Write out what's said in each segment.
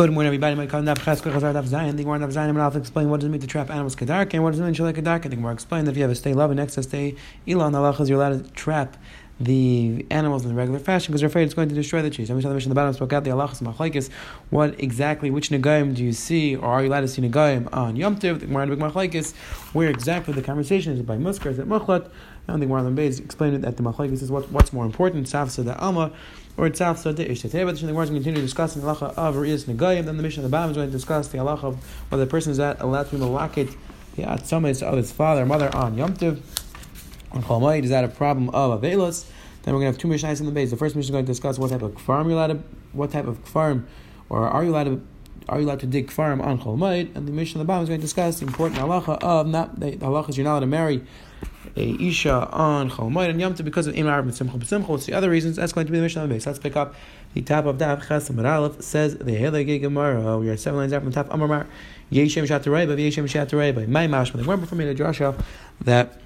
Good morning, everybody. My cousin Daf Chazar Daf Zayin. The Gemara Daf Zayin. I'll explain what does it mean to trap animals kedark and what does it mean to kedark. The Gemara explain that if you have a stay love and excess stay elon halachas, you're allowed to trap the animals in the regular fashion because you're afraid it's going to destroy the trees. And I'm the Mishnah the bottom spoke out the halachas machlekes. What exactly, which negaim do you see, or are you allowed to see negaim on Yom Tov? The Gemara machlekes, where exactly the conversation is by muskar, is it muchlat? And the Gemara Beis explained it that the machlekes is what, what's more important, safsa the alma or it's Tzaf the Ish. Today, but the to continue discussing the halacha of Riyas Negayim. Then the Mishnah of the bottom is going to discuss the halacha of whether the person is at allowed to be malakit the atzamis of his father or mother on Yom Tov. On Chalmayit, is that a problem of Avelos? Then we're going to have two mishnahs in the base. The first Mishnah is going to discuss what type of farm you're allowed to, what type of farm, or are you allowed to are you allowed to dig farm on Cholmait? And the Mishnah of the bottom is going to discuss the important halacha of not the halacha is you're not allowed to marry a isha on Cholmoid and Yom because of Imar and Simcha B'Simcha. What's the other reasons? That's going to be the the base. Let's pick up the top of Daf Ches Aleph says the Hele Gemara. We are seven lines out from the top. Amar Yeshem Shatarei, but Yeshem Shatarei. My Mashma. The Gemara from me to Joshua that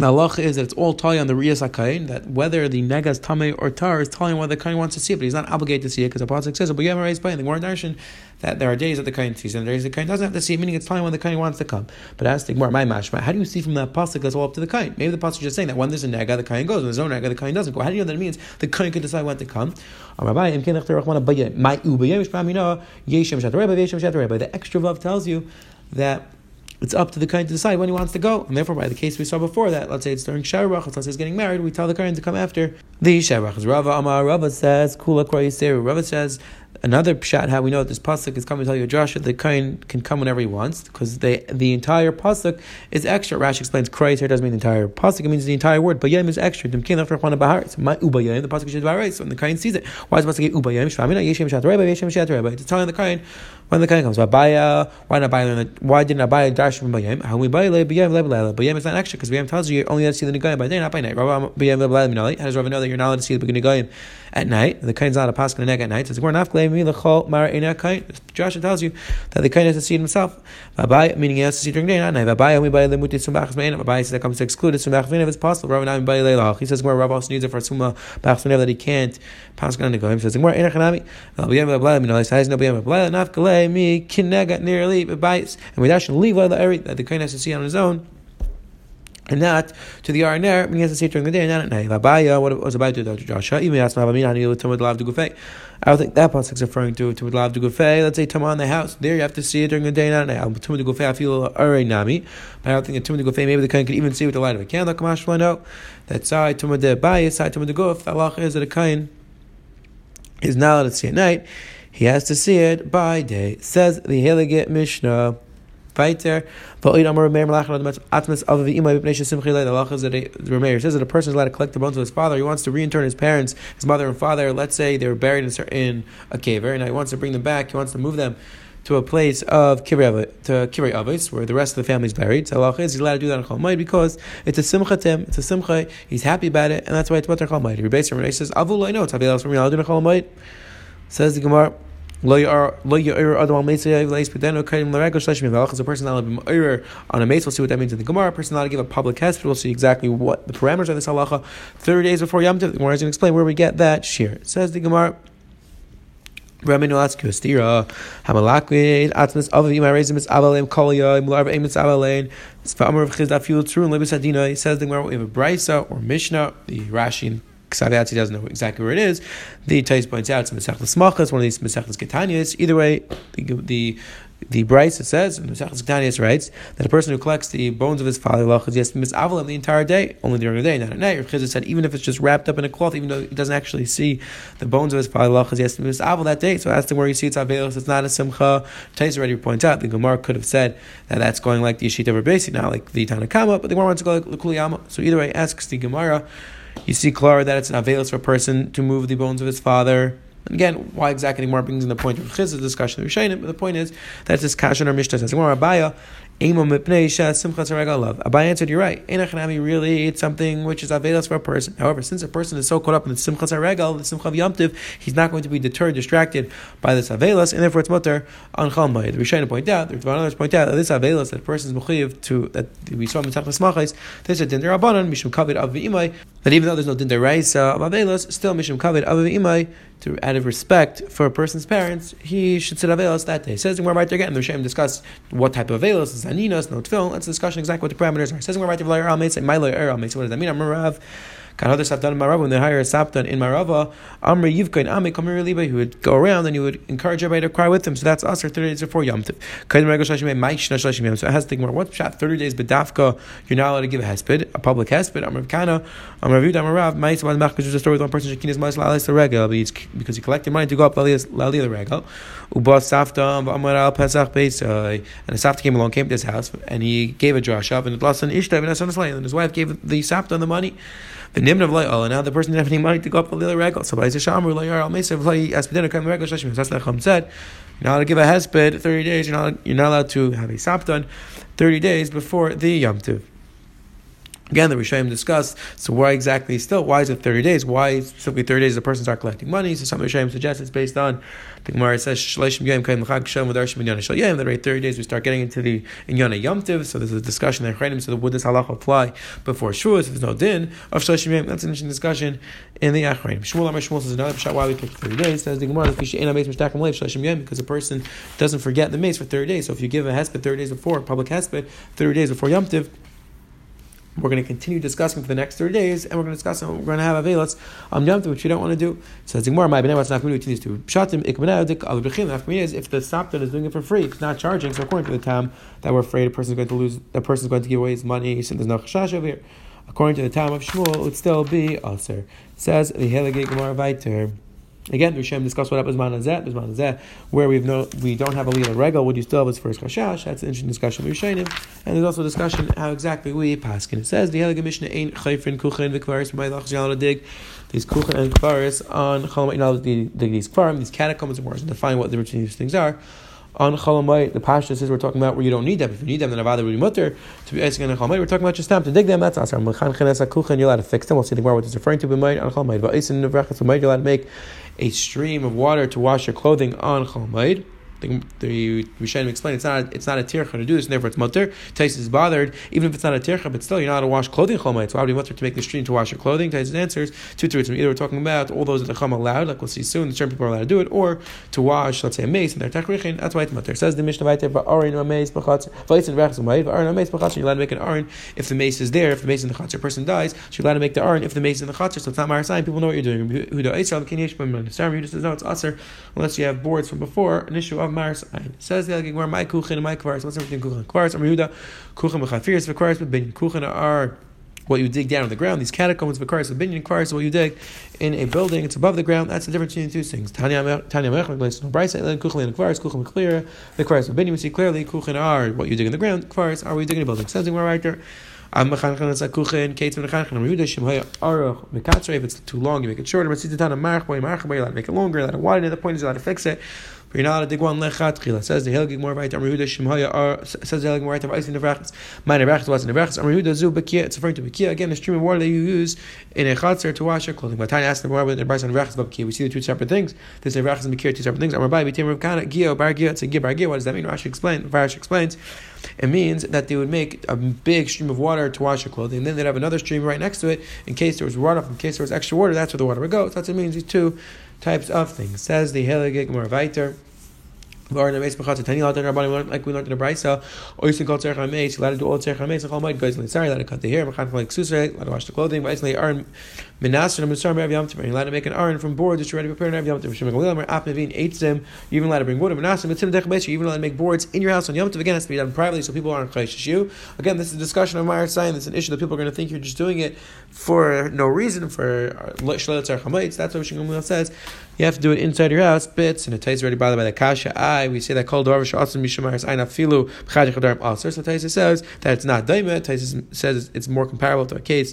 the halacha is that it's all telling on the riyas hakain that whether the negas tame or tar is telling whether the kain wants to see it, but he's not obligated to see it because the pasuk says, "But you have raised by the Gemara Darshan that there are days that the kain sees and there days the kain doesn't have to see it, meaning it's telling when the kain wants to come." But as the Gemara, my mashma, how do you see from that pasuk goes all up to the kain? Maybe the pasuk is just saying that when there's a nega, the kain goes, when there's no nega, the kain doesn't go. How do you know that it means the kain can decide when to come? The extra vav tells you that it's up to the kain to decide when he wants to go. And therefore, by the case we saw before that, let's say it's during Sharach, let's say he's getting married, we tell the kain to come after the Sharach. Rava Amar Rava says, Kula Rava says, Another pshat, how we know that this pasuk is coming to tell you Joshua, the kain can come whenever he wants because they, the entire pasuk is extra. Rashi explains Christ here doesn't mean the entire pasuk; it means the entire word. But yem is extra. So my ubayim, the pasuk should So when the kain sees it, why is pasuk ubayim? Shvamina. It's telling the kain when the kain comes. Abaya, why not buy? Why didn't Abaya dash from bayim? How we bayim le is not extra because bayim tells you you're only allowed to see the negayim by day, not by night. How does Rav know that you're not allowed to see the negayim at night? The kain's not a pasuk at night. Says we're not Joshua tells you that the kain has to see it himself. Meaning he has to see during day, not night. Abai says that comes to exclude it if it's possible. He says Rav also needs it for suma that he can't pass on the go. He says more inachanami. And we actually leave that the kain has to see on his own and not to the Arner when he has to it during the day and not at night. Labaya, what was about to do, Joshua? Even asked Mavamina, I need to lav to gufay. I don't think that pasuk is referring to to lav gufay. Let's say Tama on the house. There you have to see it during the day not at night. To gufay, I feel arei nami. But I don't think Tumah to gufay, maybe the kain could even see with the light of a candle. Kamash no. That side Tumah de bayis, side de guf. The Allah is that a kain is not allowed to see at night. He has to see it by day. Says the Heligit Mishnah. Weiter, the Rameir says that a person is allowed to collect the bones of his father. He wants to reinterm his parents, his mother and father. Let's say they were buried in, a cave, and he wants to bring them back. He wants to move them to a place of Kivrei Avis, where the rest of the family is buried. So Allah is allowed to do that on Chalmayid because it's a simcha tim, it's a simcha, he's happy about it, and that's why it's what they're Chalmayid. Rebbe says, Avul, I know, it's Chalmayid. Says the Gemara, Is a person not be on a mace. We'll see what that means in the Gemara. A person not to give a public hesped. We'll see exactly what the parameters of this halacha. Thirty days before Yom Tov, the Gemara is going to explain where we get that shear. It says the Gemara. Ramenu Atzku Astira Hamalakwid Atmas Avim Arizim Is Avalem Kolya Mularva Emitz Avalein Sfamar of Chizdaf Yul Trun Lebis Adina. He says the Gemara we have a brisa or Mishnah. The Rashi Ksaviatzi doesn't know exactly where it is. The Tais points out it's Mesechus Machas, one of these Mesechus Ketanias. Either way, the, the the Brisa says, and Mesechus Ketanias writes, that a person who collects the bones of his father, Lachas, yes, misavalim the entire day, only during the day, not at night. Rav Chizah said, even if it's just wrapped up in a cloth, even though he doesn't actually see the bones of his father, Lachas, yes, misaval that day. So ask him where you see it's Avelos, it's not a Simcha. Tais already points out, the Gemara could have said that that's going like the Yeshita Verbasi, not like the Tanakama, but the Gemara wants to go like the Kuliyama. So either way, asks the Gemara, you see clear that it's an availus for a person to move the bones of his father. And again, why exactly more brings in the point of Chiz's discussion of Rishayim, but the point is that this Kashan or Mishnah says, Abai answered, You're right. Enachanami really it's something which is avedas for a person. However, since a person is so caught up in the Simchas Haregal, the Simcha of Yomtiv, he's not going to be deterred, distracted by this avelas, and therefore it's mutter on Chalmai. The Rishayim point out, the others point out that this avelas that a person is mechiv to that we saw in Tachlis Machais, there's a din Rabbanon, Mishum Kavit Av that even though there's no din Reisa of avelas, still Mishum Kavit Av to out of respect for a person's parents, he should sit avelos that day. Says we're right there again. The Shem discuss what type of avelos is aninos, no tefillin. Let's discuss exactly what the parameters are. Says we're right. My lawyer, what does that mean? I'm a rav. Kan other saptan in Marava, when they hire a saptan in Marava, Amri Yivka and Ami Kamir Liba, who would go around and he would encourage everybody to cry with him. So that's us, or 30 days before Yom Tiv. So it has to think more. What shot 30 days bedafka, you're not allowed to give a hesped, a public hesped. Amr Kana, Amr Yud, Amr Rav, Mais, one Mach, just a story with one person, Shekinis Mas Lalis the Regal, because he collected money to go up Lali the Regal. Uba Safta, Amr Al Pesach Beis, and a Safta came along, came to his house, and he gave a drashav, and it lost an Ishtav, and his wife gave the Safta the money. The Oh, now the person didn't have any money to go up the little regal. So by Shamru Layar Al Mesa Vlay Aspidina Kam Regal Shashim. Chum said. You're not allowed to give a hesped 30 days. You're not, you're not allowed to have a sapton 30 days before the Yom Tiv. Again, the Rishayim discussed. So why exactly still? Why is it thirty days? Why simply thirty days? The person start collecting money. So some Rishayim suggest it's based on the Gemara says Shleishim Yom Kaim L'Chag Shem V'Darshim Inyana Shal Yom. That right, thirty days we start getting into the Inyana Yom Tiv. So there's a discussion there. So would this halacha apply before Shavuos? If there's no din of Shleishim Yom, that's an interesting discussion in the Achreinim. Shmuel Amar Shmuel says another shot why we pick thirty days. Says the Gemara because a person doesn't forget the mace for thirty days. So if you give a hesped thirty days before public hesped, thirty days before Yom Tiv we're going to continue discussing for the next 30 days, and we're going to discuss, and we're going to have Avelas on um, Yom which you don't want to do. So it's more my what's not going to do these two. Shatim, ikmenadik, al is if the sapton is doing it for free, it's not charging. So according to the time that we're afraid a person is going to lose, a person is going to give away his money, so there's no chashash over here. According to the time of Shmuel, it would still be aser. Says the Helige Gemara Viter. Again, Rishem discussed what happens manazet, manazet, where we've no, we don't have a legal regal, would you still have his first kashash? That's an interesting discussion with Rishenim. And there's also a discussion how exactly we pass. And it says, the Helig Mishnah ain't chayfrin kuchen v'kvaris b'mayilach z'yalana dig. These kuchen and kvaris on you know, these kvarim, these catacombs, and more to define what the between these things are on Chalamite, the Pasha says we're talking about where you don't need them. If you need them, then Avada would be mutter to be asking on Chalamite. We're talking about just time to dig them. That's Asar. Mechan Chenes Akuchen, you're allowed to fix them. We'll see the what it's referring to. B'mayit on Chalamite. Isin Nevrachas you're allowed to make a stream of water to wash your clothing on Chalamite the, the Rishonim explain it's not it's not a tircha to do this, and therefore it's mutter. Tais is bothered, even if it's not a tircha, but still you're not to wash clothing why would you mutter to make the stream to wash your clothing? Tais answers two to Either we're talking about all those that the allowed, like we'll see soon, the certain people are allowed to do it, or to wash, let's say a mace and techrichin. That's why it's mutter. Says the Mishnah Vayter, "Va'arin mace b'chatz v'aitzin v'achzum v'ayin va'arin mace b'chatz." You're allowed to make an arin if the mace is there. If the mace in the chatzar person dies, so you're allowed to make the arin if the mace in the chatzar. So it's not my sign. People know what you're doing. Who do Israel? Can you just says no, it's aser unless you have boards from before an issue of Mars. I says the Gemara, my kuchen and my kvaris. What's the between kuchen kvaris? Amar Yehuda, kuchen b'chafiris v'kvaris b'binyan. Kuchen are what you dig down on the ground. These catacombs v'kvaris b'binyan. Kvaris is what you dig in a building. It's above the ground. That's the difference between the two things. Tanya Mech, no Brisa, and kuchen and kvaris. Kuchen clear. The kvaris b'binyan. We see clearly kuchen are what you dig in the ground. Kvaris are what you dig in a building. Says the right there. If it's too long, you make it shorter. But you're allowed to make it longer, you're allowed to widen it. The point is, you're allowed to fix it. But you're not allowed dig lechatchila. Says the Hilgig more right. Amr Yehuda Shemhaya uh, says the Hilgig more right. Of in the brachas. My nevrachas was in the brachas. Amr Yehuda zu bekia. It's referring to bekia again. The stream of water that you use in a chatzar to wash your clothing. But Tanya asked the more the brachas and nevrachas bekia. We see the two separate things. This nevrachas and bekia are two separate things. Amr Bai b'tim Rav Kana Gio Bar Gio. It's a Gio Bar Gio. What does that mean? Rashi explain. Rashi explains. It means that they would make a big stream of water to wash your clothing, and then they'd have another stream right next to it in case there was runoff, in case there was extra water. That's where the water would go. So that's what it means. These two types of things. Says the Heligig Moraviter like oh, oh we learned in the Brisa, or you can call tzerich hameis, you allowed to do all tzerich hameis, and chol goes in sorry, allowed to cut the hair, mechan like susre, allowed to wash the clothing, but instantly earn menasr and musar me'av yom tovim, you're allowed to make an iron from boards that you're ready to prepare an yom tovim, shemek lilam, or ap eight you're even allowed to bring wood, menasr, mitzim dech you're even allowed to make boards in your house on yom tov, again, has to be done privately, so people aren't chayish you. Again, this is a discussion of Meyer this is an issue that people are going to think you're just doing it for no reason, for uh, shlelet tzerich hameis, that's what Shimon says, you have to do it inside your house, bits, and it tastes already bothered by the kasha. I, we say that called Darvish Asim Mishamaris Aina Filu B'chadich Aser. So Taisa says that it's not Daima. Taisa says it's more comparable to a case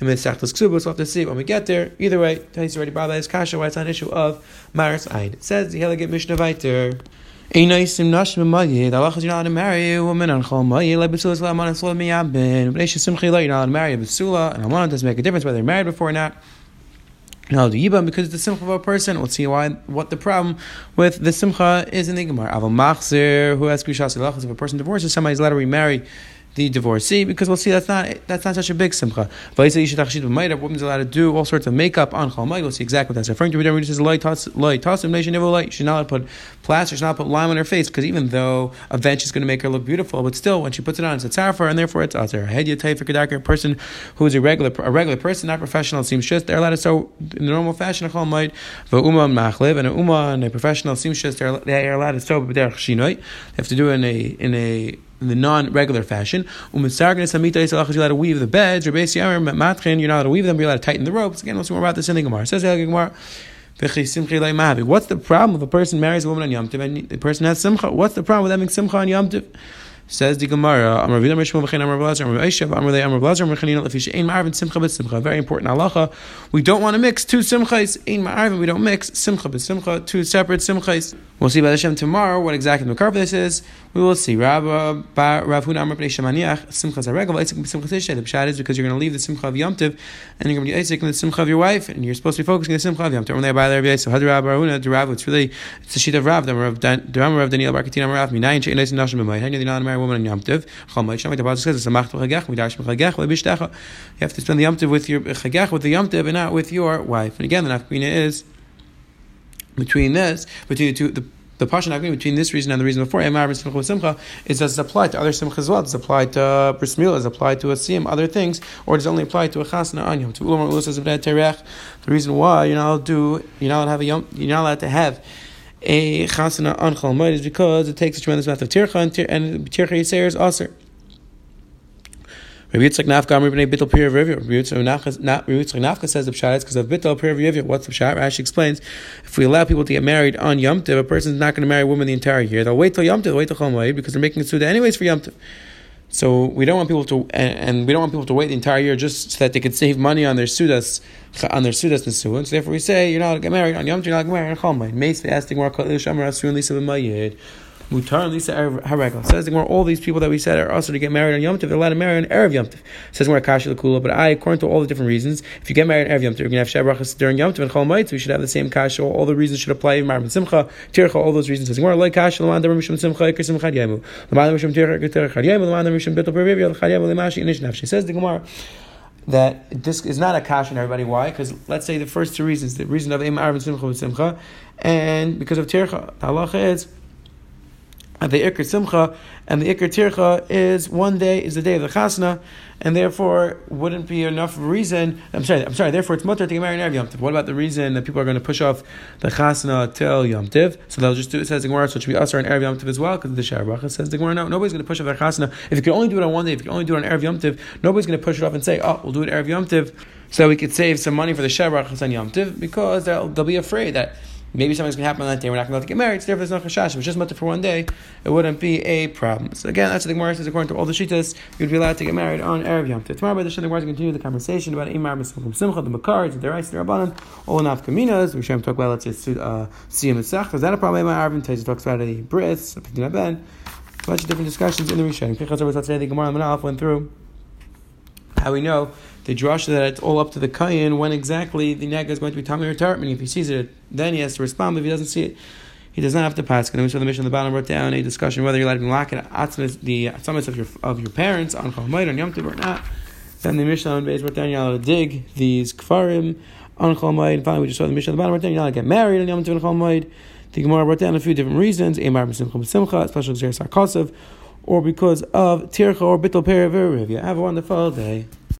in Mesachtas Ksuba. So we'll have to see when we get there. Either way, Taisa already brought his kasha, why it's not an issue of Maris Ain. It says the Heligit Mishnah Viter. Mayid. Allah you're not allowed to marry a woman on chol mayid. Like b'sulah salam on a miyabin. B'nei simchi you're not allowed to marry a b'sulah. And Amana doesn't make a difference whether they're married before or not. Now the yibam because the simcha of a person. Let's see why what the problem with the simcha is in the gemara. Aval machzir who has kushas if a person divorces somebody, he's allowed to remarry the divorcee because we'll see that's not that's not such a big simcha. A woman's allowed to do all sorts of makeup on Chol We'll see exactly what that's referring to. But everybody says light toss light toss nation never light. She's not put plaster. She's not put lime on her face because even though eventually it's going to make her look beautiful, but still when she puts it on, it's a tzarfar and therefore it's aser. Head a person who is a regular a regular person, not professional, seems just they're allowed to sew in the normal fashion of Chol Moed. V'uma machlev and a uma and a professional seems just they're allowed to sew b'derech shinoi. They have to do it in a in a in the non-regular fashion. Umm you're allowed to weave the beds, you're not allowed to weave them, you're allowed to tighten the ropes. Again, we'll see more about this in the Gemara. Says the Gemara. What's the problem if a person marries a woman on Yom Tiv and the person has simcha? What's the problem with having simcha on Yom Tiv? Says the Gemara, Simcha. Very important halacha. We don't want to mix two simchas. Ein Ma'arvin, we don't mix Simcha B'Simcha, two separate simchas. We'll see by Hashem tomorrow what exactly the Makar this is. We will see. Rav uh, Rav Huna Amar B'nei Shemaniach, Simchas Haregel, Isaac B'Simchas Ishay. The pshat is because you're going to leave the Simcha of Yom Tiv, and you're going to be Isaac in the Simcha of your wife, and you're supposed to be focusing on the Simcha of Yom Tiv. Buy their Rabbi So Had Rav the Rav, it's really, it's the sheet of Rav, the Rav Daniel Barkatin Amar Rav, Minayin She'en Eisen Nashim B'mayit. Do woman on Yom Tiv? You have to spend the yomtiv with your chagach with the yomtiv and not with your wife. And again, the nafkamina is between this, between the two, the the passion agreement between this reason and the reason before Emar is does it apply to other Simcha as well? Does it apply to uh, bris milah? Does it apply to a siyam, other things, or does it only apply to a chasna on yom? To ulam or terech. The reason why you're not allowed to you're not allowed to have yom, you're not allowed to have a chasana on Chol is because it takes a tremendous amount of tircha and, tir, and tircha yiser is aser. Rabbi Yitzchak Nafka Amr B'nei Bittel Pir Rivya. Rabbi Yitzchak Nafka says the pshat is because of Bittel Pir Rivya. What's the pshat? Rashi explains, if we allow people to get married on Yom Tov, a person's not going to marry a woman the entire year. They'll wait till Yom Tov, wait till Chol because they're making a suda anyways for Yom Tov. So we don't want people to, and, we don't want people to wait the entire year just so that they could save money on their sudas, on their sudas and so therefore we say you're not get married on Yom Tov, you're not married on Moed. Meis ve'asting more kol shamar asurun lisa b'mayid. Mutar Lisa Haregel. Says the all these people that we said are also to get married on Yom Tov, they're allowed to marry on Erev Yom Tov. Says more Kashi Lakula, but I, according to all the different reasons, if you get married on Erev Yom Tov, you're going to have Shebrachas during Yom Tov and Chol Moed, we should have the same Kashi. All the reasons should apply. Marvin Simcha, Tircha, all those reasons. Says more like Kashi, Lamanda Mishum Simcha, Iker Simcha Yamu. Lamanda Mishum Tircha, Iker Tircha Yamu, Lamanda Mishum Bittel Perivia, Chayamu, Limashi, Inishnaf. She says the Gemara that this is not a kash in everybody. Why? Because let's say the first two reasons, the reason of Im Arab and Simcha Simcha, and because of Tircha, the halacha is the Iker Simcha, and the Iker Tircha is one day is the day of the Chasna, and therefore wouldn't be enough reason. I'm sorry, I'm sorry. Therefore, it's mutter to get married in Yom. What about the reason that people are going to push off the Chasna till Yom Tiv? So they'll just do it. Says the Gemara, so it should be usher on Erev Yom Tiv as well because the Shara says the Gemara. No, nobody's going to push off their Chasna. If you can only do it on one day, if you can only do it on Erev Yom Tiv, nobody's going to push it off and say, oh, we'll do it Erev Yom Tiv, so we could save some money for the Shara on Yom Tiv because they'll, they'll be afraid that maybe something's going to happen on that day. We're not going to, get married. So therefore, there's no chashash. If it's just mutter for one day, it wouldn't be a problem. So again, that's what the Gemara says. According to all the shitas, you'd be allowed to get married on erev yom tov. Tomorrow, by the Shah, the Gemara to continue the conversation about imar from simcha, the makar, the rice, the rabbanon, all the nafkaminas. We should talk about let's say uh, siyam and Is that a problem? My arvin. Talks about the brits, a bunch of different discussions in the Rishon. Today, the Gemara Manalaf went through how we know the drasha that it's all up to the kayin when exactly the nega is going to be tamir or Meaning, if he sees it, then he has to respond. But if he doesn't see it, he does not have to pass. And then we saw the Mishnah on the bottom wrote down a discussion whether you're allowed to it the summits of your of your parents on Chol on Yom or not. Then the Mishnah on base wrote down you're allowed to dig these kfarim on Chol And finally, we just saw the Mishnah on the bottom wrote down you're allowed to get married on Yom Tov and Chol The Gemara wrote down a few different reasons: Emar b'simcha simcha, especially Xer Sarkosov, or because of tircha or bittul periviv. Have a wonderful day.